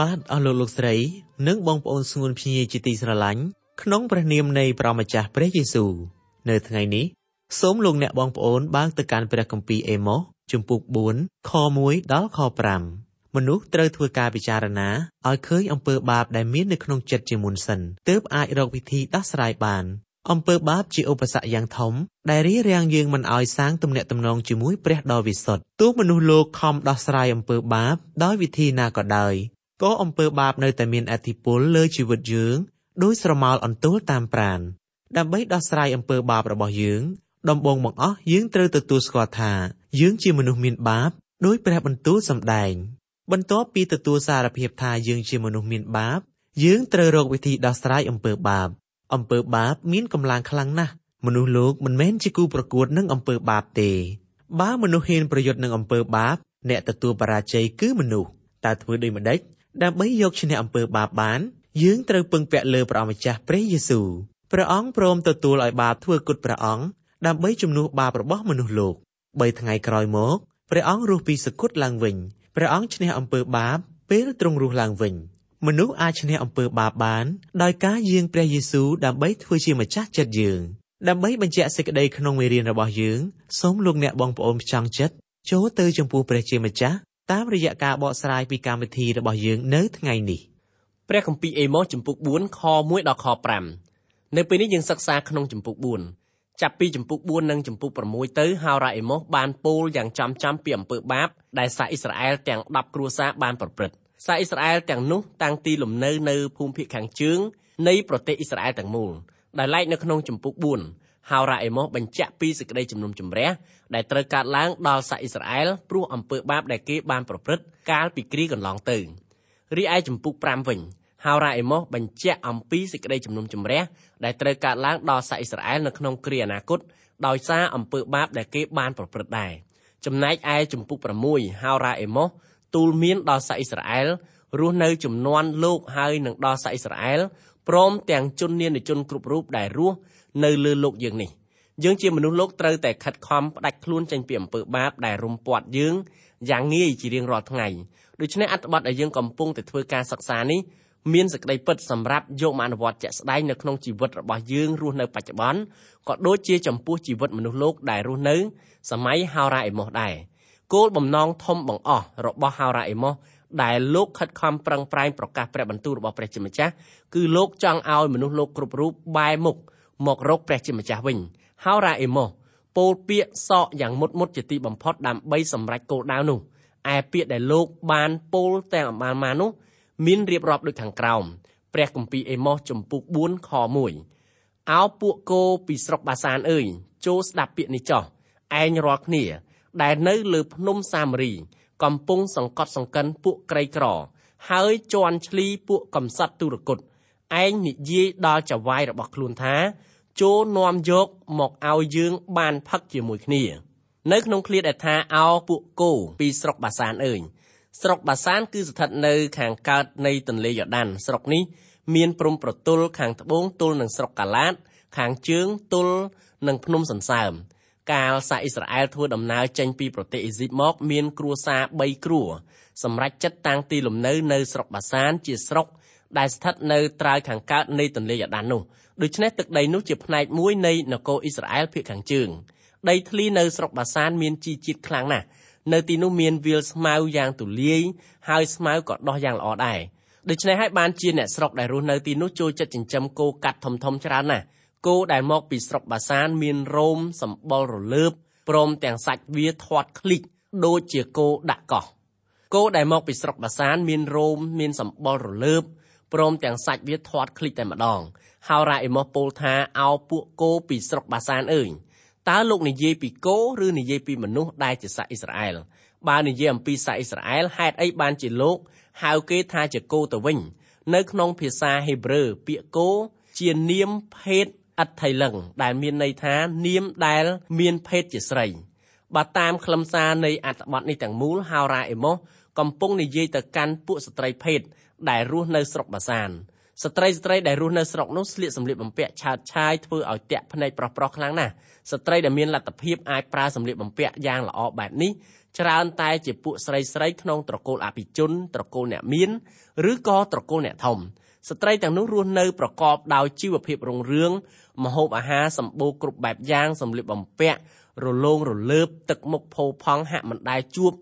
បាទអស់លោកលោកស្រី និងបងប្អូនស្ងួនភ្ញៀជាទីស្រឡាញ់ក្នុងព្រះនាមនៃព្រះម្ចាស់ព្រះយេស៊ូវនៅថ្ងៃនេះសូមលោកអ្នកបងប្អូនបើកទៅកាន់ព្រះគម្ពីរអេម៉ូសជំពូក4ខ1ដល់ខ5មនុស្សត្រូវធ្វើការពិចារណាឲ្យឃើញអំពើបាបដែលមាននៅក្នុងចិត្តជាមុនសិនទើបអាចរកវិធីដោះស្រាយបានអំពើបាបជាឧបសគ្គយ៉ាងធំដែលរារាំងយើងមិនឲ្យសាងទំនាក់ទំនងជាមួយព្រះដ៏វិសុទ្ធទោះមនុស្សលោកខំដោះស្រាយអំពើបាបដោយវិធីណាក៏ដោយ ក៏អំពើបាបនៅតែមានអធិពលលើជីវិតយើងដោយស្រមោលអន្ទោលតាមប្រានដើម្បីដោះស្រាយអំពើបាបរបស់យើង ដំបូងបង្អស់យើងត្រូវទទួលស្គាល់ថាយើងជាមនុស្សមានបាបដោយព្រះបន្ទូលសម្ដែង បន្ទាប់ពីទទួលសារភាពថាយើងជាមនុស្សមានបាប យើងត្រូវរកវិធីដោះស្រាយអំពើបាបអំពើបាបមានកម្លាំងខ្លាំងណាស់មនុស្សលោកមិនមែនជាគូប្រកួតនឹងអំពើបាបទេបើមនុស្សហ៊ានប្រយុទ្ធនឹងអំពើបាប អ្នកទទួលបរាជ័យគឺមនុស្សតើធ្វើដូចម្ដេច ដើម្បីយកឈ្នះអំពើបាបបាន យើងត្រូវពឹងពាក់លើព្រះអម្ចាស់ព្រះយេស៊ូវព្រះអង្គព្រមទទួលឲ្យបាបធ្វើគុតព្រះអង្គដើម្បីជំនួសបាបរបស់មនុស្សលោក3ថ្ងៃក្រោយមកព្រះអង្គរស់ពីសគត់ឡើងវិញព្រះអង្គឈ្នះអំពើបាបពេលទ្រង់រស់ឡើងវិញមនុស្សអាចឈ្នះអំពើបាបបានដោយការយាងព្រះយេស៊ូវដើម្បីធ្វើជាម្ចាស់ចិត្តយើងដើម្បីបញ្ជាក់សេចក្តីក្នុងមេរៀនរបស់យើងសូមលោកអ្នកបងប្អូនផ្ចង់ចិត្តចូលទៅចំពោះព្រះជាម្ចាស់ តាមរយៈការបកស្រាយពីកម្មវិធីរបស់យើងនៅថ្ងៃនេះព្រះគម្ពីរអេម៉ូសចំពុក4ខ1ដល់ខ5នៅពេលនេះយើងសិក្សាក្នុងចំពុក4ចាប់ពីចំពុក4និងចំពុក6ទៅហោរ៉ាអេម៉ូសបានពោលយ៉ាងចំចំពីអំពើបាបដែលសាអ៊ីស្រាអែលទាំង10គ្រួសារបានប្រព្រឹត្តសាអ៊ីស្រាអែលទាំងនោះតាំងទីលំនៅនៅភូមិភាគខាងជើងនៃប្រទេសអ៊ីស្រាអែលទាំងមូលដែលឡែកនៅក្នុងចំពុក4 ហោរ៉ាអេម៉ូសបញ្ជាក់ពីសេចក្តីជំនុំជម្រះដែលត្រូវកើតឡើងដល់សាអ៊ីស្រាអែលព្រោះអំពើបាបដែលគេបានប្រព្រឹត្តកាលពីគ្រាកន្លងទៅរីឯចំពុក5វិញហោរ៉ាអេម៉ូសបញ្ជាក់អំពីសេចក្តីជំនុំជម្រះដែលត្រូវកើតឡើងដល់សាអ៊ីស្រាអែលនៅក្នុងគ្រាអនាគតដោយសារអំពើបាបដែលគេបានប្រព្រឹត្តដែរចំណែកឯចំពុក6ហោរ៉ាអេម៉ូសទូលមានដល់សាអ៊ីស្រាអែលរស់នៅចំនួនលោកហើយនឹងដល់សាអ៊ីស្រាអែលព្រមទាំងជននានាជនគ្រប់រូបដែលរស់ នៅលើលោកយើងនេះយើងជាមនុស្សលោកត្រូវតែខិតខំផ្ដាច់ខ្លួនចេញពីអំពើបាបដែលរុំព័ទ្ធយើងយ៉ាងងាយជារៀងរាល់ថ្ងៃដូច្នេះអត្ថបទដែលយើងកំពុងតែធ្វើការសិក្សានេះមានសេចក្តីពិតសម្រាប់យកមកអនុវត្តជាក់ស្ដែងនៅក្នុងជីវិតរបស់យើងរស់នៅបច្ចុប្បន្នក៏ដូចជាចំពោះជីវិតមនុស្សលោកដែលរស់នៅសម័យហោរ៉ាអេម៉ូសដែរគោលបំណងធំបង្អស់របស់ហោរ៉ាអេម៉ូសដែលលោកខិតខំប្រឹងប្រែងប្រកាសព្រះបន្ទូលរបស់ព្រះជាម្ចាស់គឺលោកចង់ឲ្យមនុស្សលោកគ្រប់រូបបែរមុខ មករកព្រះជាម្ចាស់វិញហោរ៉ាអេម៉ូសពោលពាក្យសក់យ៉ាងមុតមុតជាទីបំផុតដើម្បីសម្រេចគោលដៅនោះឯពាក្យដែលលោកបានពោលទាំងអបានមកនោះមានរៀបរាប់ដូចខាងក្រោមព្រះគម្ពីរអេម៉ូសចំពុក4ខ1អោពួកគោពីស្រុកបាសានអើយចូលស្ដាប់ពាក្យនេះចោះឯងរាល់គ្នា ដែលនៅលើភ្នំសាមារី កំពុងសង្កត់សង្កិនពួកក្រីក្រ ហើយជន់ឈ្លីពួកកំសត់ទុរគត ឯងនិយាយដល់ចៅវាយរបស់ខ្លួនថាចូលនាំយកមកឲ្យយើងបានផឹកជាមួយគ្នា នៅក្នុងឃ្លាដែលថាអោពួកគោពីស្រុកបាសានអើយស្រុកបាសានគឺស្ថិតនៅខាងកើតនៃទន្លេយ៉ូដានស្រុកនេះមានព្រំប្រទល់ខាងត្បូងទល់នឹងស្រុកកាឡាត ខាងជើងទល់នឹងភ្នំសន្សើមកាលសាអ៊ីស្រាអែលធ្វើដំណើរចេញពីប្រទេសអេស៊ីបមកមានគ្រួសារ3គ្រួសម្រាប់ចិត្តតាំងទីលំនៅនៅស្រុកបាសានជាស្រុក ដែលស្ថិតនៅត្រើយខាងកើតនៃទន្លេយ៉ូដាននោះដូច្នេះទឹកដីនោះជាផ្នែកមួយនៃនគរអ៊ីស្រាអែលភាគខាងជើងដីធ្លីនៅស្រុកបាសានមានជីជាតិខ្លាំងណាស់នៅទីនោះមានវាលស្មៅយ៉ាងទូលាយហើយស្មៅក៏ដុះយ៉ាងល្អដែរដូច្នេះហើយបានជាអ្នកស្រុកដែលរស់នៅទីនោះចូលចិត្តចិញ្ចឹមគោកាត់ធំធំច្រើនណាស់គោដែលមកពីស្រុកបាសានមានរោមសម្បុររលើបព្រមទាំងសាច់វាធាត់ឃ្លីកដូចជាគោដាក់កោះគោដែលមកពីស្រុកបាសានមានរោមមានសម្បុររលើប ព្រមទាំងសាច់វាធាត់ឃ្លីកតែម្ដងហោរ៉ាអេម៉ូសពោលថាអោពួកគោពីស្រុកបាសានអើយតើលោកនិយាយពីគោឬនិយាយពីមនុស្សដែលជាសាសអ៊ីស្រាអែលបើនិយាយអំពីសាសអ៊ីស្រាអែលហេតុអីបានជាលោកហៅគេថាជាគោទៅវិញនៅក្នុងភាសាហេប្រឺពាក្យគោជានាមភេទអត្ថិលឹងដែលមានន័យថានាមដែលមានភេទជាស្រីបើតាមខ្លឹមសារនៃអត្ថបទនេះទាំងមូលហោរ៉ាអេម៉ូសកំពុងនិយាយទៅកាន់ពួកស្ត្រីភេទ ដែលរស់នៅស្រុកបាសានស្ត្រីស្ត្រីដែលរស់នៅស្រុកនោះស្លៀកសម្លៀកបំពាក់ឆើតឆាយធ្វើឲ្យតាក់ភ្នែកប្រុសប្រុសខ្លាំងណាស់ស្ត្រីដែលមានលទ្ធភាពអាចប្រើសម្លៀកបំពាក់យ៉ាងល្អបែបនេះច្រើនតែជាពួកស្រីស្រីក្នុងត្រកូលអភិជនត្រកូលអ្នកមានឬក៏ត្រកូលអ្នកធំស្ត្រីទាំងនោះរស់នៅប្រកបដោយជីវភាពរុងរឿងម្ហូបអាហារសម្បូរគ្រប់បែបយ៉ាងសម្លៀកបំពាក់រលោងរលើបទឹកមុខផូរផង់ហាក់មិនដែលជួប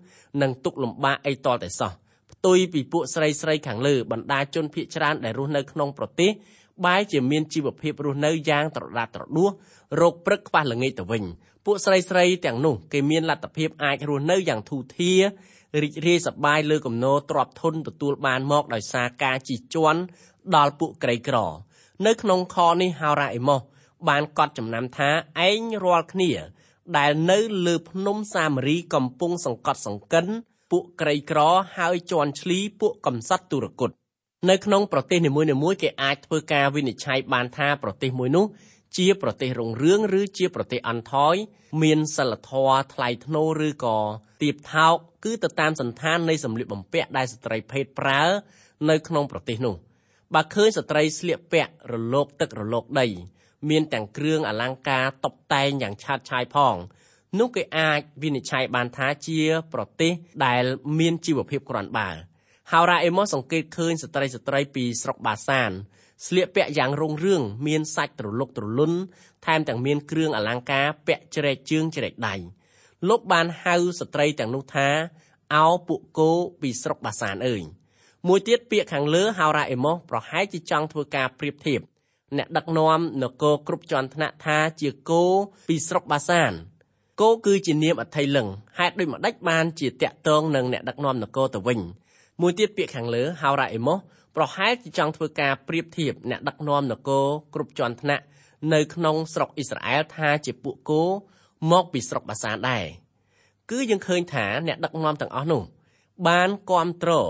នឹងទុកលំបាកអីតតែសោះផ្ទុយពីពួកស្រីស្រីខាងលើបណ្ដាជនភៀកច្រើនដែលរស់នៅក្នុងប្រទេសបែរជាមានជីវភាពរស់នៅយ៉ាងត្រដាត្រដួសរោគព្រឹកខ្វះល្ងាចទៅវិញពួកស្រីស្រីទាំងនោះគេមានលទ្ធភាពអាចរស់នៅយ៉ាងធូរធាររីករាយសប្បាយលើគំនរទ្រព្យធនទទួលបានមកដោយសារការជិះជាន់ដល់ពួកក្រីក្រ នៅក្នុងខនេះហោរ៉ាអេម៉ូសបានកត់ចំណាំថាឯងរាល់គ្នា ដែលនៅលើភ្នំសាមារីកំពុងសង្កត់សង្កិន ពួកក្រីក្រហើយជន់ឈ្លីពួកកំសត់ទុរគតនៅក្នុងប្រទេសនីមួយៗគេអាចធ្វើការវិនិច្ឆ័យបានថាប្រទេសមួយនោះជាប្រទេសរុងរឿងឬជាប្រទេសអន់ថយមានសិលធម៌ថ្លៃថ្នូរឬក៏ទៀបថោកគឺទៅតាមសន្តាននៃសម្លៀកបំពាក់ដែលស្ត្រីភេទប្រើនៅក្នុងប្រទេសនោះបើឃើញស្ត្រីស្លៀកពាក់រលកទឹករលកដីមានទាំងគ្រឿងអលង្ការតុបតែងយ៉ាងឆាតឆាយផង នោះគេអាចវិនិច្ឆ័យបានថាជាប្រទេសដែលមានជីវភាពក្រាន់បើហោរ៉ាអេម៉ូសសង្កេតឃើញស្ត្រីស្ត្រីពីស្រុកបាសានស្លៀកពាក់យ៉ាងរុងរឿងមានសាច់ទ្រលុកទ្រលុនថែមទាំងមានគ្រឿងអលង្ការពាក់ជ្រែកជើងជ្រែកដៃលោកបានហៅស្ត្រីទាំងនោះថាអោពួកគោពីស្រុកបាសានអើយមួយទៀតពាក្យខាងលើហោរ៉ាអេម៉ូសប្រហែលជាចង់ធ្វើការប្រៀបធៀបអ្នកដឹកនាំនគរគ្រប់ជាន់ថ្នាក់ថាជាគោពីស្រុកបាសាន គោគឺជានាមអថ័យលឹងហេតុដូចម្ដេចបានជាតាក់ទងនឹងអ្នកដឹកនាំនគរទៅវិញមួយទៀតពាក្យខាងលើហោរ៉ាអេម៉ូសប្រហែលជាចង់ធ្វើការប្រៀបធៀបអ្នកដឹកនាំនគរគ្រប់ជាន់ថ្នាក់នៅក្នុងស្រុកអ៊ីស្រាអែលថាជាពួកគោមកពីស្រុកបាសានដែរគឺយើងឃើញថាអ្នកដឹកនាំទាំងអស់នោះបានគ្រប់គ្រង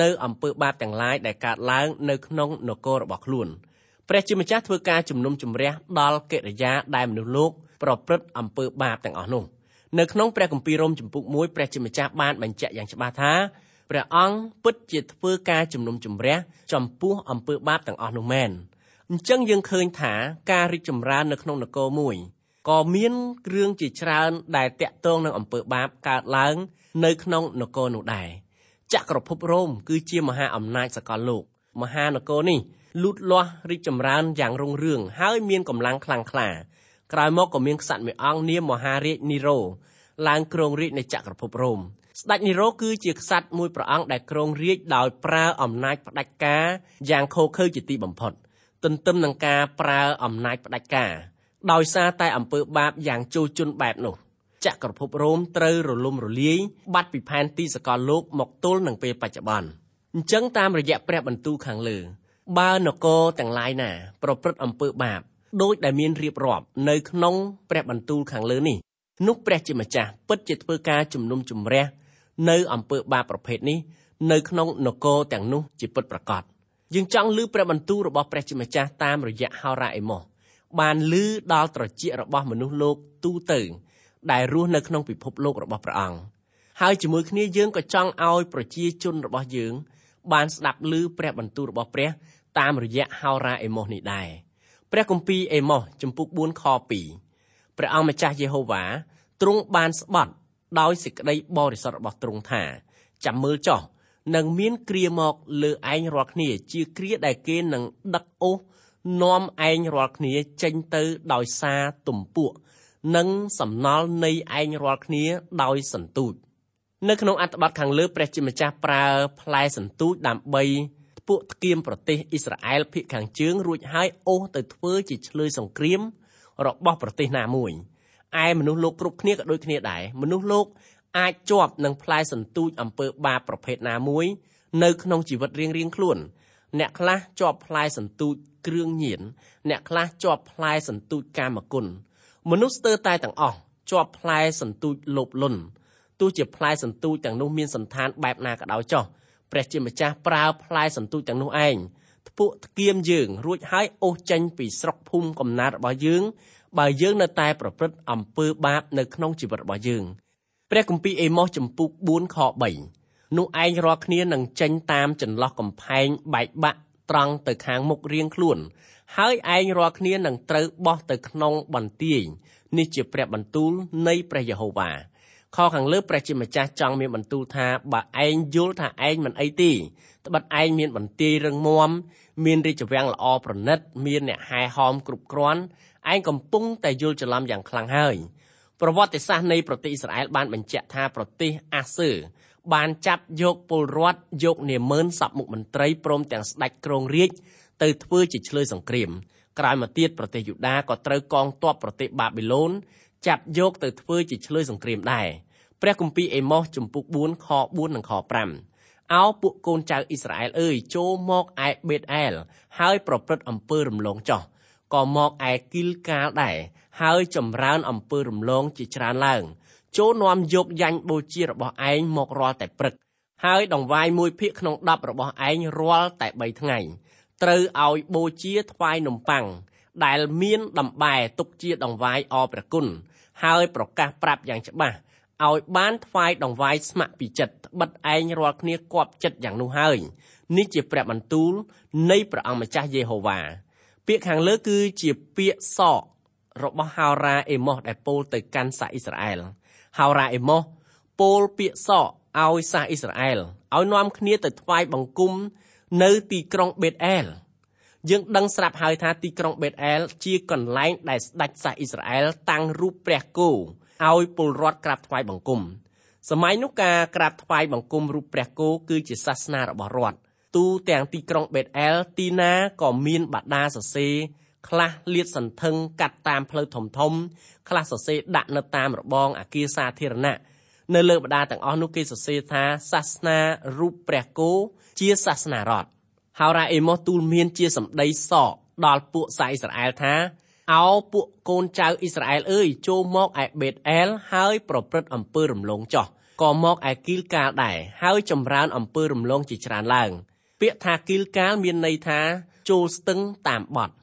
នៅអំពើបាបទាំងឡាយដែលកើតឡើងនៅក្នុងនគររបស់ខ្លួនព្រះជាម្ចាស់ធ្វើការជំនុំជម្រះដល់កិរិយាដែលមនុស្សលោក ប្រព្រឹត្តអំពើបាបទាំងអស់នោះនៅក្នុងព្រះគម្ពីររ៉ូមចំពុក1ព្រះជាម្ចាស់បានបញ្ជាក់យ៉ាងច្បាស់ថាព្រះអង្គពិតជាធ្វើការជំនុំជម្រះចំពោះអំពើបាបទាំងអស់នោះមែនអញ្ចឹងយើងឃើញថាការរីកចម្រើននៅក្នុងនគរមួយក៏មានគ្រឿងជាច្រើនដែលតាក់ទងនឹងអំពើបាបកើតឡើងនៅក្នុងនគរនោះដែរចក្រភពរ៉ូមគឺជាមហាអំណាចសកលលោកមហានគរនេះលូតលាស់រីកចម្រើនយ៉ាងរុងរឿងហើយមានកម្លាំងខ្លាំងក្លា ក្រោយមកក៏មានក្សត្រមួយអង្គនាមមហារាជនីរ៉ូឡើងគ្រងរាជនៃចក្រភពរ៉ូមស្ដេចនីរ៉ូគឺជាក្សត្រមួយព្រះអង្គដែលគ្រងរាជដោយប្រើអំណាចផ្ដាច់ការយ៉ាងឃោឃៅជាទីបំផុតទន្ទឹមនឹងការប្រើអំណាចផ្ដាច់ការដោយសារតែអំពើបាបយ៉ាងជោជន់បែបនោះចក្រភពរ៉ូមត្រូវរលំរលាយបាត់ពីផែនទីសកលលោកមកទល់នឹងពេលបច្ចុប្បន្នអញ្ចឹងតាមរយៈព្រះបន្ទូលខាងលើបើនគរទាំងឡាយណា ប្រព្រឹត្តអំពើបាប ដោយដែលមានរៀបរាប់នៅក្នុងព្រះបន្ទូលខាងលើនេះនោះព្រះជាម្ចាស់ពិតជាធ្វើការជំនុំជម្រះនៅអំពើបាបប្រភេទនេះនៅក្នុងនគរទាំងនោះជាពិតប្រាកដយើងចង់លើព្រះបន្ទូលរបស់ព្រះជាម្ចាស់តាមរយៈហោរ៉ាអេម៉ូសបានលឺដល់ត្រចៀករបស់មនុស្សលោកទូទៅ ដែលរស់នៅក្នុងពិភពលោករបស់ព្រះអង្គហើយជាមួយគ្នាយើងក៏ចង់ឲ្យប្រជាជនរបស់យើង បានស្ដាប់ឮព្រះបន្ទូលរបស់ព្រះតាមរយៈហោរ៉ាអេម៉ូសនេះដែរ ព្រះគម្ពីរអេម៉ូសចំពុក4ខ2ព្រះអង្គម្ចាស់យេហូវ៉ាទ្រង់បានស្បត់ដោយសេចក្តីបរិសុទ្ធរបស់ទ្រង់ថាចាំមើលចោះនឹងមានគ្រាមកលើឯងរាល់គ្នាជាគ្រាដែលគេនឹងដឹកអូសនាំឯងរាល់គ្នាចេញទៅដោយសារទំពួកនិងសំណល់នៃឯងរាល់គ្នាដោយសន្ទូចនៅក្នុងអត្ថបទខាងលើព្រះជាម្ចាស់ប្រើផ្លែសន្ទូចដើម្បី ពួកថ្កៀមប្រទេសអ៊ីស្រាអែលភាគខាងជើងរួចហើយអូសទៅធ្វើជាឆ្លើយសង្គ្រាមរបស់ប្រទេសណាមួយឯមនុស្សលោកគ្រប់គ្នាក៏ដូចគ្នាដែរមនុស្សលោកអាចជាប់នឹងផ្លែសន្ទូចអំពើបាបប្រភេទណាមួយនៅក្នុងជីវិតរៀងៗខ្លួន អ្នកខ្លះជាប់ផ្លែសន្ទូចគ្រឿងញៀនអ្នកខ្លះជាប់ផ្លែសន្ទូចកាមគុណមនុស្សស្ទើរតែទាំងអស់ជាប់ផ្លែសន្ទូចលោភលន់ទោះជាផ្លែសន្ទូចទាំងនោះមានសន្តានបែបណាក៏ដោយចុះ ព្រះជាម្ចាស់ប្រើផ្លែសន្ទូចទាំងនោះឯងធ្ពួកធ្គាមយើងរួចហើយអូសចេញពីស្រុកភូមិកំណើតរបស់យើងបើយើងនៅតែប្រព្រឹត្តអំពើបាបនៅក្នុងជីវិតរបស់យើងព្រះគម្ពីរអេម៉ូសចំពុក4ខ3នោះឯងរាល់គ្នានឹងចេញតាមចន្លោះកំផែងបែកបាក់ត្រង់ទៅខាងមុខរៀងខ្លួន ហើយឯងរាល់គ្នានឹងត្រូវបោះទៅក្នុងបន្ទាយនេះជាព្រះបន្ទូលនៃព្រះយេហូវ៉ា ខខាងលើព្រះជាម្ចាស់ចង់មានបន្ទូលថាបើឯងយល់ថាឯងមិនអីទេត្បិតឯងមានបន្ទាយរឹងមាំមានរាជវាំងល្អប្រណិត មានអ្នកហែហោមគ្រប់គ្រាន់ឯងកំពុងតែយល់ច្រឡំយ៉ាងខ្លាំងហើយប្រវត្តិសាស្ត្រនៃប្រទេសអ៊ីស្រាអែលបានបញ្ជាក់ថាប្រទេសអាសឺបានចាប់យកពលរដ្ឋយកនាម៉ឺនសពមុខមន្ត្រីព្រមទាំងស្ដេចគ្រងរាជទៅធ្វើជាឆ្លើយសង្គ្រាមក្រោយមកទៀតប្រទេសយូដាក៏ត្រូវកងទ័ពប្រទេសបាប៊ីឡូន ចាប់យកទៅធ្វើជាឆ្លើយសង្គ្រាមដែរព្រះគម្ពីរអេម៉ូសជំពូក4ខ4និងខ5អោពួកកូនចៅអ៊ីស្រាអែលអើយចូលមកឯបេតអែលហើយប្រព្រឹត្តអំពើរំលងចោះក៏មកឯគីលកាលដែរហើយចម្រើនអំពើរំលងជាច្រើនឡើងចូលនាំយកយ៉ាញ់បូជារបស់ឯងមករាល់តែព្រឹកហើយដង្វាយមួយភាគក្នុង10របស់ឯងរាល់តែ3ថ្ងៃត្រូវឲ្យបូជាថ្វាយនំប៉័ងដែលមានដំបែទុកជាដង្វាយអព្រះគុណ ហើយប្រកាសប្រាប់យ៉ាងច្បាស់ឲ្យបានថ្វាយដង្វាយស្ម័គ្រពីចិត្តត្បិតឯងរាល់គ្នាគប់ចិត្តយ៉ាងនោះហើយនេះជាព្រះបន្ទូលនៃព្រះអង្គម្ចាស់យេហូវ៉ាពាក្យខាងលើគឺជាពាក្យសករបស់ហោរាអេម៉ូសដែលពោលទៅកាន់សាសអ៊ីស្រាអែលហោរាអេម៉ូសពោលពាក្យសកឲ្យសាសអ៊ីស្រាអែលឲ្យនាំគ្នាទៅថ្វាយបង្គំនៅទីក្រុងបេតអែល យើងដឹងស្រាប់ហើយថាទីក្រុងបេតអែលជាកន្លែងដែលស្ដេចសាសអ៊ីស្រាអែលតាំងរូបព្រះគោឲ្យពលរដ្ឋក្រាបថ្វាយបង្គំសម័យនោះការក្រាបថ្វាយបង្គំរូបព្រះគោគឺជាសាសនារបស់រដ្ឋទូទាំងទីក្រុងបេតអែលទីណាក៏មានបដាសរសេរខ្លះលាតសន្ធឹងកាត់តាមផ្លូវធំធំខ្លះសរសេរដាក់នៅតាមរបងអាគារសាធារណៈនៅលើបដាទាំងអស់នោះគេសរសេរថាសាសនារូបព្រះគោជាសាសនារដ្ឋ ហោរ៉ាអេម៉ូសទូលមានជាសម្ដីសកដល់ពួកសាអ៊ីស្រាអែលថាអោពួកកូនចៅអ៊ីស្រាអែលអើយចូលមកឯបេតអែលហើយប្រព្រឹត្តអំពើរំលងចោះក៏មកឯគីលកាលដែរហើយចម្រើនអំពើរំលងជាច្រើនឡើង ពាក្យថាគីលកាលមានន័យថាចូលស្ទឹងតាមបត់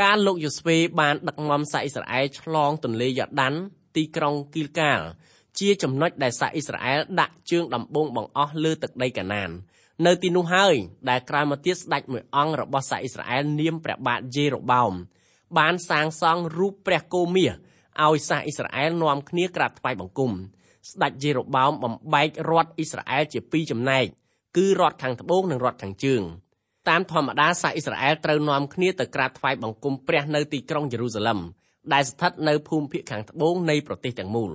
ការលោកយូស្វេបានដឹកនាំសាអ៊ីស្រាអែលឆ្លងទន្លេយ៉ូដានទីក្រុងគីលកាលជាចំណុចដែលសាអ៊ីស្រាអែលដាក់ជើងដំបូងបង្អស់លើទឹកដីកាណាន នៅទីនោះហើយដែលក្រោយមកទៀតស្ដេចមួយអង្គរបស់សាអ៊ីស្រាអែលនាមព្រះបាទយេរូបោមបានសាងសង់រូបព្រះគោមាសឲ្យសាសអ៊ីស្រាអែលនាំគ្នាក្រាបថ្វាយបង្គំស្ដេចយេរូបោមបំបែករដ្ឋអ៊ីស្រាអែលជាពីរចំណែកគឺរដ្ឋខាងត្បូងនិងរដ្ឋខាងជើងតាមធម្មតាសាសអ៊ីស្រាអែលត្រូវនាំគ្នាទៅក្រាបថ្វាយបង្គំព្រះនៅទីក្រុងយេរូសាឡឹមដែលស្ថិតនៅភូមិភាគខាងត្បូងនៃប្រទេសទាំងមូល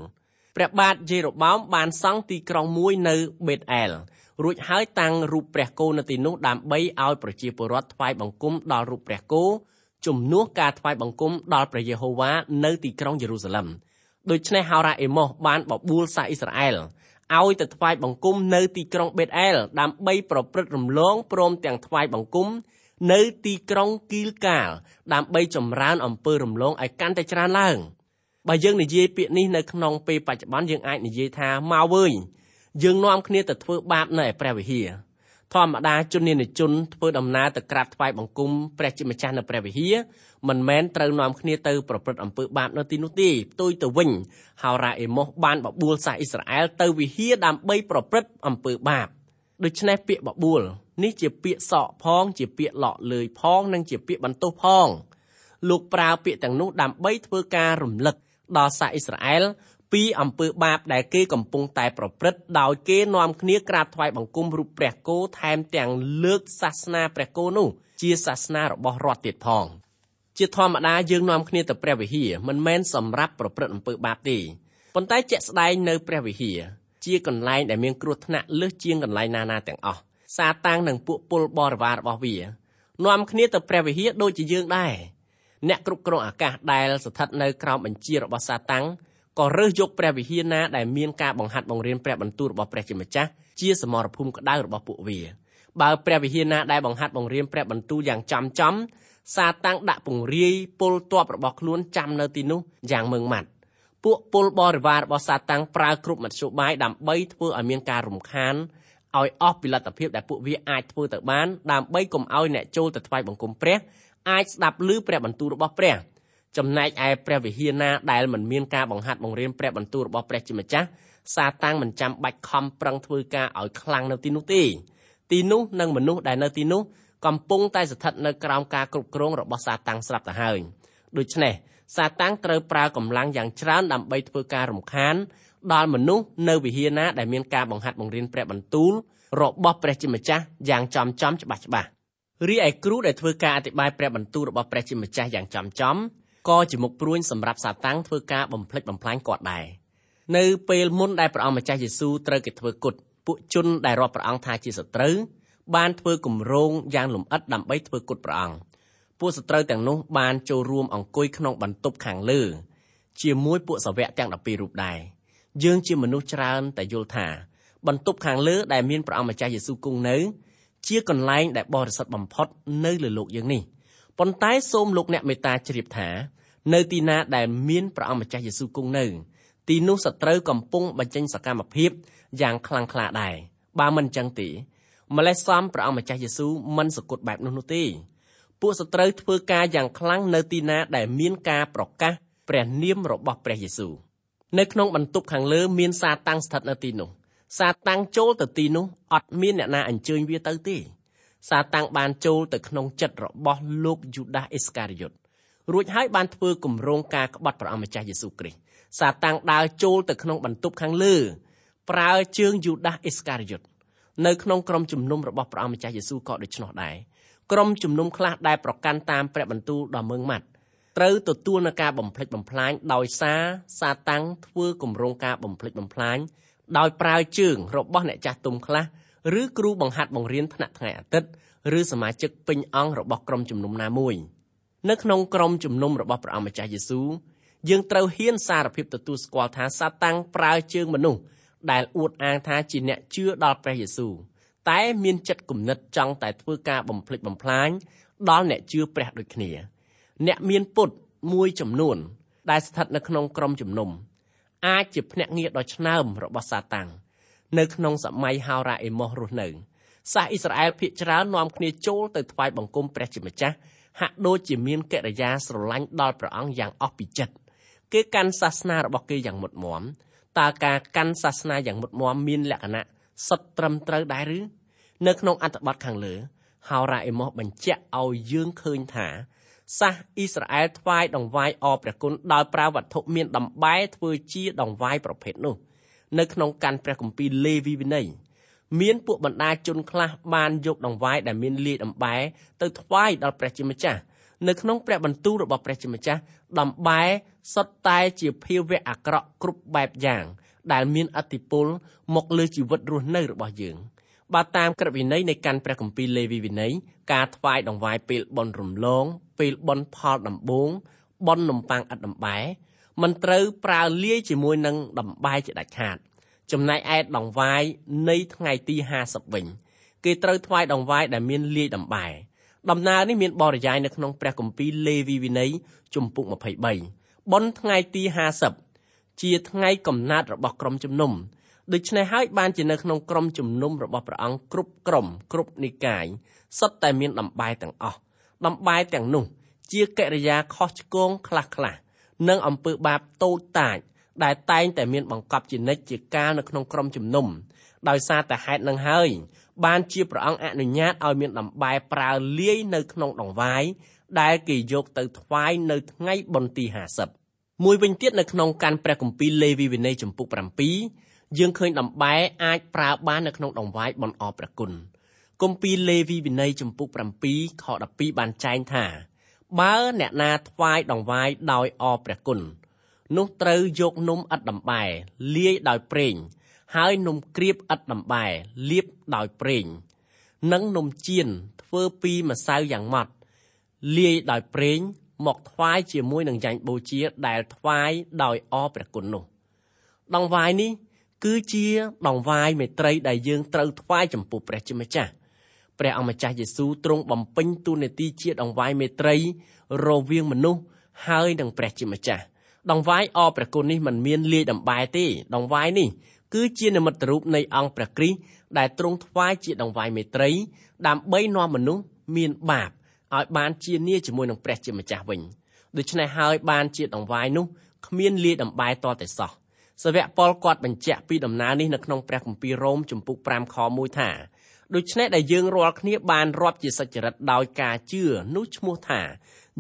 ព្រះបាទយេរូបោមបានសង់ទីក្រុងមួយនៅបេតអែល រួចហើយតាំងរូបព្រះគោនៅទីនោះដើម្បីឲ្យប្រជាពលរដ្ឋថ្វាយបង្គំដល់រូបព្រះគោជំនួសការថ្វាយបង្គំដល់ព្រះយេហូវ៉ានៅទីក្រុងយេរូសាឡឹមដូច្នេះហោរ៉ាអេម៉ូសបានបបួលសាសអ៊ីស្រាអែលឲ្យទៅថ្វាយបង្គំនៅទីក្រុងបេតអែលដើម្បីប្រព្រឹត្តរំលងព្រមទាំងថ្វាយបង្គំនៅទីក្រុងគីលកាលដើម្បីចម្រើនអំពើរំលងឲ្យកាន់តែច្រើនឡើងបើយើងនិយាយពាក្យនេះនៅក្នុងពេលបច្ចុប្បន្នយើងអាចនិយាយថាមកវើយ យើងនាំគ្នាទៅធ្វើបាបនៅឯព្រះវិហារធម្មតាជននានាជនធ្វើដំណើរទៅក្រាបថ្វាយបង្គំព្រះជាម្ចាស់នៅព្រះវិហារមិនមែនត្រូវនាំគ្នាទៅប្រព្រឹត្តអំពើបាបនៅទីនោះទេផ្ទុយទៅវិញហោរ៉ាអេម៉ូសបានបបួលសាសអ៊ីស្រាអែលទៅវិហារដើម្បីប្រព្រឹត្តអំពើបាបដូច្នេះពាក្យបបួលនេះជាពាក្យសក់ផង ជាពាក្យលក់លើយផងនិងជាពាក្យបន្ទោសផងលោកប្រើពាក្យទាំងនោះដើម្បីធ្វើការរំលឹកដល់សាសអ៊ីស្រាអែល ពីអំពើបាបដែលគេកំពុងតែប្រព្រឹត្តដោយគេនាំគ្នាក្រាបថ្វាយបង្គំរូបព្រះគោថែមទាំងលើកសាសនាព្រះគោនោះជាសាសនារបស់រដ្ឋទៀតផងជាធម្មតាយើងនាំគ្នាទៅព្រះវិហារមិនមែនសម្រាប់ប្រព្រឹត្តអំពើបាបទេប៉ុន្តែជាក់ស្ដែងនៅព្រះវិហារជាកន្លែងដែលមានគ្រោះថ្នាក់លើសជាងកន្លែងណាណាទាំងអស់សាតាំងនិងពួកពលបរិវាររបស់វានាំគ្នាទៅព្រះវិហារដូចជាយើងដែរអ្នកគ្រប់គ្រងអាកាសដែលស្ថិតនៅក្រោមបញ្ជារបស់សាតាំង ក៏រើសយកព្រះវិហារណាដែលមានការបង្ហាត់បង្រៀនព្រះបន្ទូលរបស់ព្រះជាម្ចាស់ជាសមរភូមិក្តៅរបស់ពួកវាបើព្រះវិហារណាដែលបង្ហាត់បង្រៀនព្រះបន្ទូលយ៉ាងចំចំសាតាំងដាក់ពង្រាយពលទ័ពរបស់ខ្លួនចាំនៅទីនោះយ៉ាងម៉ឺងម៉ាត់ពួកពលបរិវាររបស់សាតាំងប្រើគ្រប់មធ្យោបាយដើម្បីធ្វើឲ្យមានការរំខានឲ្យអស់ពីលទ្ធភាពដែលពួកវាអាចធ្វើទៅបានដើម្បីកុំឲ្យអ្នកចូលទៅថ្វាយបង្គំព្រះអាចស្ដាប់ឮព្រះបន្ទូលរបស់ព្រះ ចំណែកឯព្រះវិហារណាដែលមិនមានការបង្ហាត់បង្រៀនព្រះបន្ទូលរបស់ព្រះជាម្ចាស់សាតាំងមិនចាំបាច់ខំប្រឹងធ្វើការឲ្យខ្លាំងនៅទីនោះទេទីនោះនិងមនុស្សដែលនៅទីនោះកំពុងតែស្ថិតនៅក្រោមការគ្រប់គ្រងរបស់សាតាំងស្រាប់ទៅហើយដូច្នេះសាតាំងត្រូវប្រើកម្លាំងយ៉ាងច្រើនដើម្បីធ្វើការរំខានដល់មនុស្សនៅវិហារណាដែលមានការបង្ហាត់បង្រៀនព្រះបន្ទូលរបស់ព្រះជាម្ចាស់យ៉ាងចំចំច្បាស់ច្បាស់រីឯគ្រូដែលធ្វើការអធិប្បាយព្រះបន្ទូលរបស់ព្រះជាម្ចាស់យ៉ាងចំចំ ក៏ជាមុខព្រួញសម្រាប់សាតាំងធ្វើការបំផ្លិចបំផ្លាញគាត់ដែរនៅពេលមុនដែលព្រះអង្គម្ចាស់យេស៊ូវត្រូវគេធ្វើគុតពួកជនដែលរាប់ព្រះអង្គថាជាសត្រូវបានធ្វើគម្រោងយ៉ាងលម្អិតដើម្បីធ្វើគុតព្រះអង្គពួកសត្រូវទាំងនោះបានចូលរួមអង្គុយក្នុងបន្ទប់ខាងលើជាមួយពួកសាវកទាំង12រូបដែរយើងជាមនុស្សច្រើនតែយល់ថាបន្ទប់ខាងលើដែលមានព្រះអង្គម្ចាស់យេស៊ូវគង់នៅ ជាកន្លែងដែលបរិសុទ្ធបំផុតនៅលើលោកយើងនេះប៉ុន្តែសូមលោកអ្នកមេត្តាជ្រាបថា នៅទីណាដែលមានព្រះអង្គម្ចាស់យេស៊ូវគង់នៅទីនោះសត្រូវកំពុងបញ្ចេញសកម្មភាពយ៉ាងខ្លាំងក្លាដែរបើមិនអញ្ចឹងទេម្លេះសំព្រះអង្គម្ចាស់យេស៊ូវមិនសគត់បែបនោះនោះទេពួកសត្រូវធ្វើការយ៉ាងខ្លាំងនៅទីណាដែលមានការប្រកាសព្រះនាមរបស់ព្រះយេស៊ូវនៅក្នុងបន្ទប់ខាងលើមានសាតាំងស្ថិតនៅទីនោះសាតាំងចូលទៅទីនោះអត់មានអ្នកណាអញ្ជើញវាទៅទេសាតាំងបានចូលទៅក្នុងចិត្តរបស់លោកយូដាសអេសការីយ៉ុត រួចហើយបានធ្វើគម្រោងការក្បត់ព្រះអង្គម្ចាស់យេស៊ូវគ្រីស្ទសាតាំងដើរចូលទៅក្នុងបន្ទប់ខាងលើប្រើជើងយូដាសអេសការីយ៉ុតនៅក្នុងក្រុមជំនុំរបស់ព្រះអង្គម្ចាស់យេស៊ូវក៏ដូច្នោះដែរក្រុមជំនុំខ្លះដែលប្រកាន់តាមព្រះបន្ទូលដ៏ម៉ឺងម៉ាត់ត្រូវទទួលនឹងការបំផ្លិចបំផ្លាញដោយសារសាតាំងធ្វើគម្រោងការបំផ្លិចបំផ្លាញដោយប្រើជើងរបស់អ្នកចាស់ទុំខ្លះឬគ្រូបង្ហាត់បង្រៀនថ្នាក់ថ្ងៃអាទិត្យឬសមាជិកពេញអង្គរបស់ក្រុមជំនុំណាមួយ នៅក្នុងក្រុមជំនុំរបស់ព្រះអង្គម្ចាស់យេស៊ូវយើងត្រូវហ៊ានសារភាពទទួលស្គាល់ថាសាតាំងប្រើជើងមនុស្សដែលអួតអាងថាជាអ្នកជឿដល់ព្រះយេស៊ូវតែមានចិត្តគំនិតចង់តែធ្វើការបំផ្លិចបំផ្លាញដល់អ្នកជឿព្រះដូចគ្នា អ្នកមានពុតមួយចំនួន ដែលស្ថិតនៅក្នុងក្រុមជំនុំអាចជាភ្នាក់ងារដ៏ឆ្នើមរបស់សាតាំងនៅក្នុងសម័យហោរ៉ាអេម៉ូសរស់នៅសាសអ៊ីស្រាអែលភាគច្រើននាំគ្នាចូលទៅថ្វាយបង្គំព្រះជាម្ចាស់ ហាក់ដូចជាមានកិរិយាស្រឡាញ់ដល់ព្រះអង្គយ៉ាងអស់ពីចិត្តគេកាន់សាសនារបស់គេយ៉ាងមុតមមតើការកាន់សាសនាយ៉ាងមុតមមមានលក្ខណៈសុទ្ធត្រឹមត្រូវដែរឬនៅក្នុងអត្ថបទខាងលើហោរ៉ាអេម៉ូសបញ្ជាក់ឲ្យយើងឃើញថាសាសអ៊ីស្រាអែលថ្វាយដង្វាយអរព្រះគុណដោយប្រើវត្ថុមានដំបែធ្វើជាដង្វាយប្រភេទនោះនៅក្នុងកាន់ព្រះគម្ពីរលេវីវិន័យ មានពួកបណ្ដាជនខ្លះបានយកដង្វាយដែលមានលាយដំបែទៅថ្វាយដល់ព្រះជាម្ចាស់នៅក្នុងព្រះបន្ទូលរបស់ព្រះជាម្ចាស់ដំបែសុទ្ធតែជាភាវៈអាក្រក់គ្រប់បែបយ៉ាង ដែលមានអតិពលមកលើជីវិតរស់នៅរបស់យើងបើតាមក្រឹតវិន័យនៃកាន់ព្រះគម្ពីរលេវីវិន័យការថ្វាយដង្វាយពេលបន់រំលង ពេលបន់ផលដំបូងបន់នំប៉័ងឥតដំបែមិនត្រូវប្រើលាយជាមួយនឹងដំបែជាដាច់ខាត ចំណែកឯដង្វាយនៃថ្ងៃទី50វិញគេត្រូវថ្វាយដង្វាយដែលមានលាយដំបែដំណើរនេះមានបរិយាយនៅក្នុងព្រះគម្ពីរលេវីវិន័យជំពូក23បុណ្យថ្ងៃទី50ជាថ្ងៃកំណើតរបស់ក្រុមជំនុំដូច្នេះហើយបានជានៅក្នុងក្រុមជំនុំរបស់ព្រះអង្គគ្រប់ក្រុមគ្រប់និកាយសុទ្ធតែមានដំបែទាំងអស់ដំបែទាំងនោះជាកិរិយាខុសឆ្គងខ្លះខ្លះនិងអំពើបាបតូចតាច ដែលតែងតែមានបង្កប់ជានិច្ចជាកាលនៅក្នុងក្រុមជំនុំដោយសារតែហេតុនឹងហើយបានជាព្រះអង្គអនុញ្ញាតឲ្យមានដំបែប្រើលាយនៅក្នុងដង្វាយដែលគេយកទៅថ្វាយនៅថ្ងៃបុណ្យទី50មួយវិញទៀតនៅក្នុងកាន់ព្រះគម្ពីរលេវីវិន័យចំពុក7យើងឃើញដំបែអាចប្រើបាននៅក្នុងដង្វាយបន់អរព្រះគុណគម្ពីរលេវីវិន័យចំពុក7ខ12បានចែងថាបើអ្នកណាថ្វាយដង្វាយដោយអរព្រះគុណ នោះត្រូវយកនំឥតដំបែលាយដោយប្រេង ហើយនំក្រៀបឥតដំបែលាបដោយប្រេង និងនំចៀនធ្វើពីម្សៅយ៉ាងម៉ត់លាយដោយប្រេងមកថ្វាយជាមួយនឹងយ៉ាញ់បូជាដែលថ្វាយដោយអរព្រះគុណនោះដង្វាយនេះគឺជាដង្វាយមេត្រីដែលយើងត្រូវថ្វាយចំពោះព្រះជាម្ចាស់ព្រះអង្គម្ចាស់យេស៊ូវទ្រង់បំពេញតួនាទីជាដង្វាយមេត្រីរវាងមនុស្សហើយនឹងព្រះជាម្ចាស់ ដង្វាយអព្រះគុណនេះមិនមានលាយដំបែទេដង្វាយនេះគឺជានិមិត្តរូបនៃអង្គព្រះគ្រីស្ទដែលទ្រង់ថ្វាយជាដង្វាយមេត្រី ដើម្បីនាំមនុស្សមានបាបឲ្យបានជានីជាមួយនឹងព្រះជាម្ចាស់វិញដូច្នេះហើយបានជាដង្វាយនោះគ្មានលាយដំបែតតែសោះសាវកប៉ុលគាត់បញ្ជាក់ពីដំណើរនេះនៅក្នុងព្រះគម្ពីររ៉ូមជំពូក5ខ1ថាដូច្នេះដែលយើងរាល់គ្នាបានរាប់ជាសច្ចរិតដោយការជឿនោះឈ្មោះថា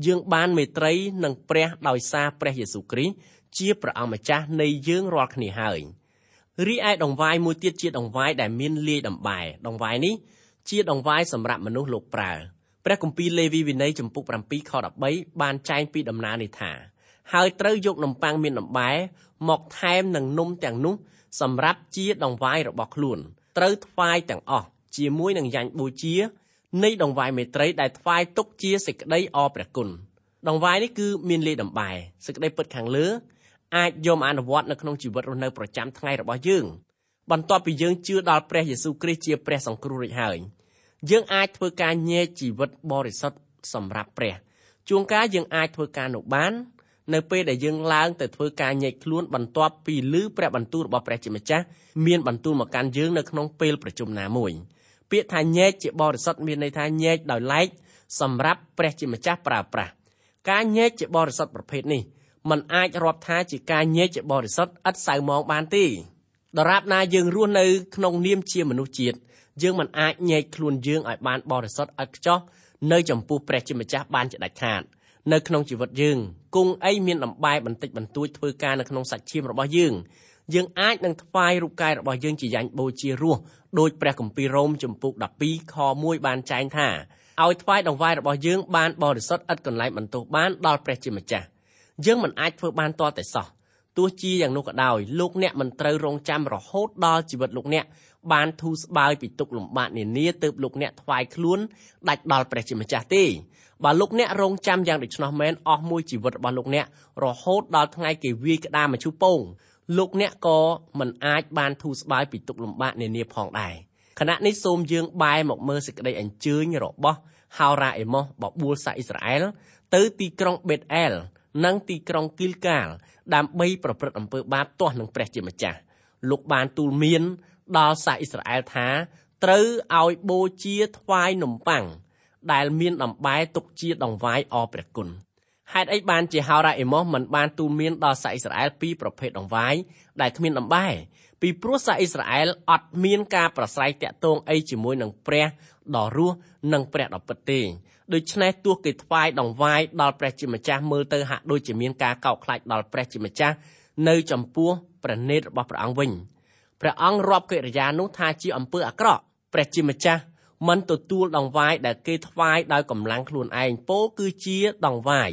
យើងបានមេត្រីនឹងព្រះដោយសារព្រះយេស៊ូវគ្រីស្ទជាព្រះអម្ចាស់នៃយើងរាល់គ្នាហើយរីឯដង្វាយមួយទៀតជាដង្វាយដែលមានលាយដំបែដង្វាយនេះជាដង្វាយសម្រាប់មនុស្សលោកប្រើព្រះគម្ពីរលេវីវិន័យចំពុក7ខ13បានចែងពីដំណើរនេះថាហើយត្រូវយកនំប៉័ងមានដំបែមកថែមនឹងនំទាំងនោះសម្រាប់ជាដង្វាយរបស់ខ្លួនត្រូវថ្វាយទាំងអស់ជាមួយនឹងយ៉ាញ់បូជា នៃដង្វាយមេត្រីដែលថ្វាយទុកជាសេចក្តីអរព្រះគុណដង្វាយនេះគឺមានលេខដំបែសេចក្តីពិតខាងលើអាចយកអនុវត្តនៅក្នុងជីវិតរស់នៅប្រចាំថ្ងៃរបស់យើងបន្ទាប់ពីយើងជឿដល់ព្រះយេស៊ូវគ្រីស្ទជាព្រះសង្គ្រោះរួចហើយយើងអាចធ្វើការញែកជីវិតបរិសុទ្ធសម្រាប់ព្រះជួនកាលយើងអាចធ្វើការនោះបាននៅពេលដែលយើងឡើងទៅធ្វើការញែកខ្លួនបន្ទាប់ពីឮព្រះបន្ទូលរបស់ព្រះជាម្ចាស់មានបន្ទូលមកកាន់យើងនៅក្នុងពេលប្រជុំណាមួយ ពាក្យថាញែកជាបរិសុទ្ធមានន័យថាញែកដោយឡែកសម្រាប់ព្រះជាម្ចាស់ប្រើប្រាស់ការញែកជាបរិសុទ្ធប្រភេទនេះมันអាចរាប់ថាជាការញែកជាបរិសុទ្ធឥតសៅមងបានទេដរាបណាយើងរស់នៅក្នុងនាមជាមនុស្សជាតិយើងមិនអាចញែកខ្លួនយើងឲ្យបានបរិសុទ្ធឲ្យខ្ចោះនៅចំពោះព្រះជាម្ចាស់បានជាដាច់ខាតនៅក្នុងជីវិតយើងគង់អីមានលំបែបន្តិចបន្តួចធ្វើការនៅក្នុងសាច់ឈាមរបស់យើង យើងអាចនឹងថ្វាយរូបកាយរបស់យើងជាយ៉ាញ់បូជារស់ដោយព្រះគម្ពីររ៉ូមជំពូក12ខ1បានចែងថាឲ្យថ្វាយដង្វាយរបស់យើងបានបរិសុទ្ធឥតកន្លែងបន្ទោសបានដល់ព្រះជាម្ចាស់យើងមិនអាចធ្វើបានតតែសោះទោះជាយ៉ាងនោះក៏ដោយលោកអ្នកមិនត្រូវរងចាំរហូតដល់ជីវិតលោកអ្នកបានធូរស្បើយពីទុក្ខលំបាកនានាទើបលោកអ្នកថ្វាយខ្លួនដាច់ដល់ព្រះជាម្ចាស់ទេបើលោកអ្នករងចាំយ៉ាងដូច្នោះមែនអស់មួយជីវិតរបស់លោកអ្នករហូតដល់ថ្ងៃគេវាយក្តាមឈូពង លោកអ្នកក៏មិនអាចបានធូរស្បើយពីទុក្ខលំបាកនានាផងដែរខណៈនេះសូមយើងបែរមកមើលសេចក្តីអញ្ជើញរបស់ហោរ៉ាអេម៉ូសបបួលសាអ៊ីស្រាអែលទៅទីក្រុងបេតអែលនិងទីក្រុងគីលកាលដើម្បីប្រព្រឹត្តអំពើបាបទាស់នឹងព្រះជាម្ចាស់លោកបានទូលមានដល់សាសអ៊ីស្រាអែលថាត្រូវឲ្យបូជាថ្វាយនំប៉័ងដែលមានដំបែទុកជាដង្វាយអរព្រះគុណ ហេតុអីបានជាហោរ៉ាអេម៉ូសមិនបានទូលមានដល់សាសអ៊ីស្រាអែលពីប្រភេទដង្វាយដែលគ្មានដំបែពីព្រោះសាសអ៊ីស្រាអែលអត់មានការប្រស្រ័យតាក់ទងអីជាមួយនឹងព្រះដ៏រស់និងព្រះដ៏ពិតទេដូច្នេះទោះគេថ្វាយដង្វាយដល់ព្រះជាម្ចាស់មើលទៅហាក់ដូចជាមានការកោតខ្លាចដល់ព្រះជាម្ចាស់នៅចំពោះព្រះនេតរបស់ព្រះអង្គវិញព្រះអង្គរាប់កិរិយានោះថាជាអំពើអាក្រក់ព្រះជាម្ចាស់ មិនទទួលដង្វាយដែលគេថ្វាយដោយកម្លាំងខ្លួនឯងពោលគឺជាដង្វាយ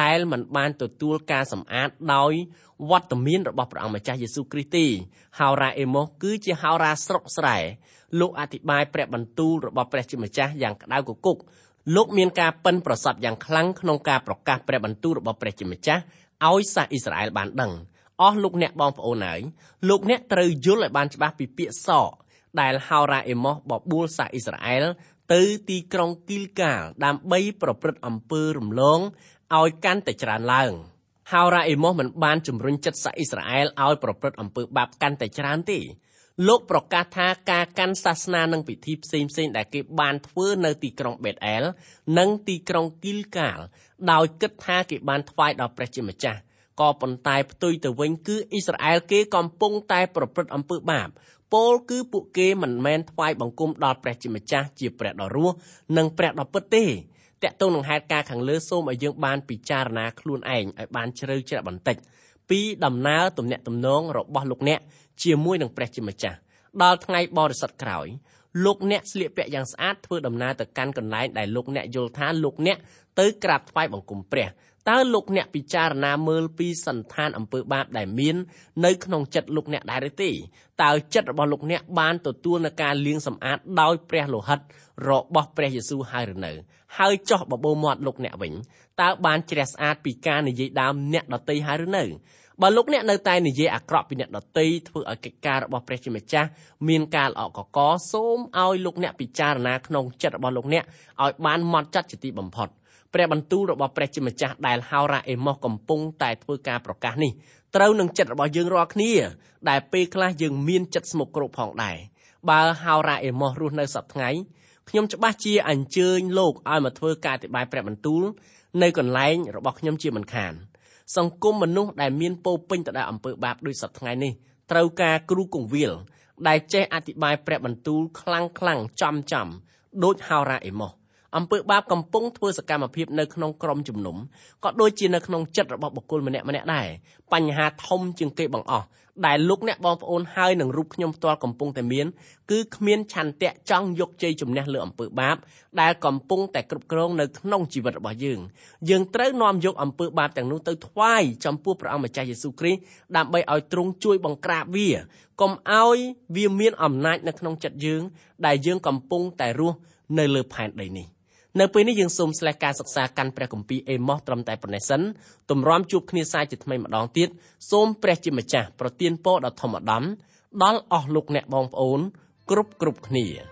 ដែលមិនបានទទួលការសម្អាតដោយវត្តមានរបស់ព្រះអង្គម្ចាស់យេស៊ូវគ្រីស្ទទេហោរ៉ាអេម៉ូសគឺជាហោរ៉ាស្រុកស្រែលោកអធិប្បាយព្រះបន្ទូលរបស់ព្រះជាម្ចាស់យ៉ាងក្តៅគគុកលោកមានការប៉ិនប្រសប់យ៉ាងខ្លាំងក្នុងការប្រកាសព្រះបន្ទូលរបស់ព្រះជាម្ចាស់ឲ្យសាសអ៊ីស្រាអែលបានដឹងអស់លោកអ្នកបងប្អូនហើយលោកអ្នកត្រូវយល់ឲ្យបានច្បាស់ពីពាក្យសក ដែលហោរ៉ាអេម៉ូសបបួលសាសអ៊ីស្រាអែលទៅទីក្រុងគីលកាលដើម្បីប្រព្រឹត្តអំពើរំលងឲ្យកាន់តែច្រើនឡើងហោរ៉ាអេម៉ូសមិនបានជំរុញចិត្តសាសអ៊ីស្រាអែលឲ្យប្រព្រឹត្តអំពើបាបកាន់តែច្រើនទេលោកប្រកាសថាការកាន់សាសនានិងពិធីផ្សេងផ្សេងដែលគេបានធ្វើនៅទីក្រុងបេតអែលនិងទីក្រុងគីលកាលដោយគិតថាគេបានថ្វាយដល់ព្រះជាម្ចាស់ក៏ប៉ុន្តែផ្ទុយទៅវិញគឺអ៊ីស្រាអែលគេកំពុងតែប្រព្រឹត្តអំពើបាប ពោលគឺពួកគេមិនមែនថ្វាយបង្គំដល់ព្រះជាម្ចាស់ជាព្រះដ៏រស់និងព្រះដ៏ពិតទេតកតងនឹងហេតុការខាងលើសូមឲ្យយើងបានពិចារណាខ្លួនឯងឲ្យបានជ្រៅជ្រះបន្តិចពីដំណើរទំនាក់ទំនងរបស់លោកអ្នកជាមួយនឹងព្រះជាម្ចាស់ដល់ថ្ងៃបរិសុទ្ធក្រោយលោកអ្នកស្លៀកពាក់យ៉ាងស្អាតធ្វើដំណើរទៅកាន់កន្លែងដែលលោកអ្នកយល់ថាលោកអ្នកទៅក្រាបថ្វាយបង្គំព្រះ តើលោកអ្នកពិចារណាមើលពីសន្តានអំពើបាបដែលមាននៅក្នុងចិត្តលោកអ្នកដែរទេតើចិត្តរបស់លោកអ្នកបានទទួលនឹងការលាងសម្អាតដោយព្រះលោហិតរបស់ព្រះយេស៊ូវហើយឬនៅហើយចោះបបោមាត់លោកអ្នកវិញតើបានជ្រះស្អាតពីការនិយាយដើមអ្នកដតីហើយឬនៅបើលោកអ្នកនៅតែនិយាយអាក្រក់ពីអ្នកដទៃធ្វើឲ្យកិច្ចការរបស់ព្រះជាម្ចាស់មានការល្អក់កកសូមឲ្យលោកអ្នកពិចារណាក្នុងចិត្តរបស់លោកអ្នកឲ្យបានម៉ត់ចត់ជាទីបំផុត ព្រះបន្ទូលរបស់ព្រះជាម្ចាស់ដែលហោរ៉ាអេម៉ូសកំពុងតែធ្វើការប្រកាសនេះត្រូវនឹងចិត្តរបស់យើងរាល់គ្នាដែលពេលខ្លះយើងមានចិត្តស្មុគគ្រោកផងដែរបើហោរ៉ាអេម៉ូសរស់នៅសប្តាហ៍ខ្ញុំច្បាស់ជាអញ្ជើញលោកឲ្យមកធ្វើការអធិប្បាយព្រះបន្ទូលនៅកន្លែងរបស់ខ្ញុំជាមិនខានសង្គមមនុស្សដែលមានពោពេញទៅដោយអំពើបាបដូចសប្តាហ៍នេះត្រូវការគ្រូគង្វាលដែលចេះអធិប្បាយព្រះបន្ទូលខ្លាំងខ្លាំងចំចំដូចហោរ៉ាអេម៉ូស អំពើបាបកំពុងធ្វើសកម្មភាពនៅក្នុងក្រុមជំនុំក៏ដូចជានៅក្នុងចិត្តរបស់បុគ្គលម្នាក់ម្នាក់ដែរបញ្ហាធំជាងគេបង្អស់ដែលលោកអ្នកបងប្អូនហើយនឹងរូបខ្ញុំផ្ទាល់កំពុងតែមានគឺគ្មានឆន្ទៈចង់យកជ័យជំនះលើអំពើបាប ដែលកំពុងតែគ្រប់គ្រងនៅក្នុងជីវិតរបស់យើងយើងត្រូវនាំយកអំពើបាបទាំងនោះទៅថ្វាយចំពោះព្រះអង្គម្ចាស់យេស៊ូវគ្រីស្ទដើម្បីឲ្យទ្រង់ជួយបង្ក្រាបវាកុំឲ្យវាមានអំណាចនៅក្នុងចិត្តយើង ដែលយើងកំពុងតែរស់នៅលើផែនដីនេះ នៅពេលនេះយើងសូមស្លេះការសិក្សាកាន់ព្រះគម្ពីរអេម៉ូសត្រឹមតែប៉ុណ្ណេះសិនទម្រាំជួបគ្នាសាជាថ្មីម្ដងទៀតសូមព្រះជាម្ចាស់ប្រទានពរដ៏ធម្មឧត្តមដល់អស់លោកអ្នកបងប្អូនគ្រប់គ្រប់គ្នា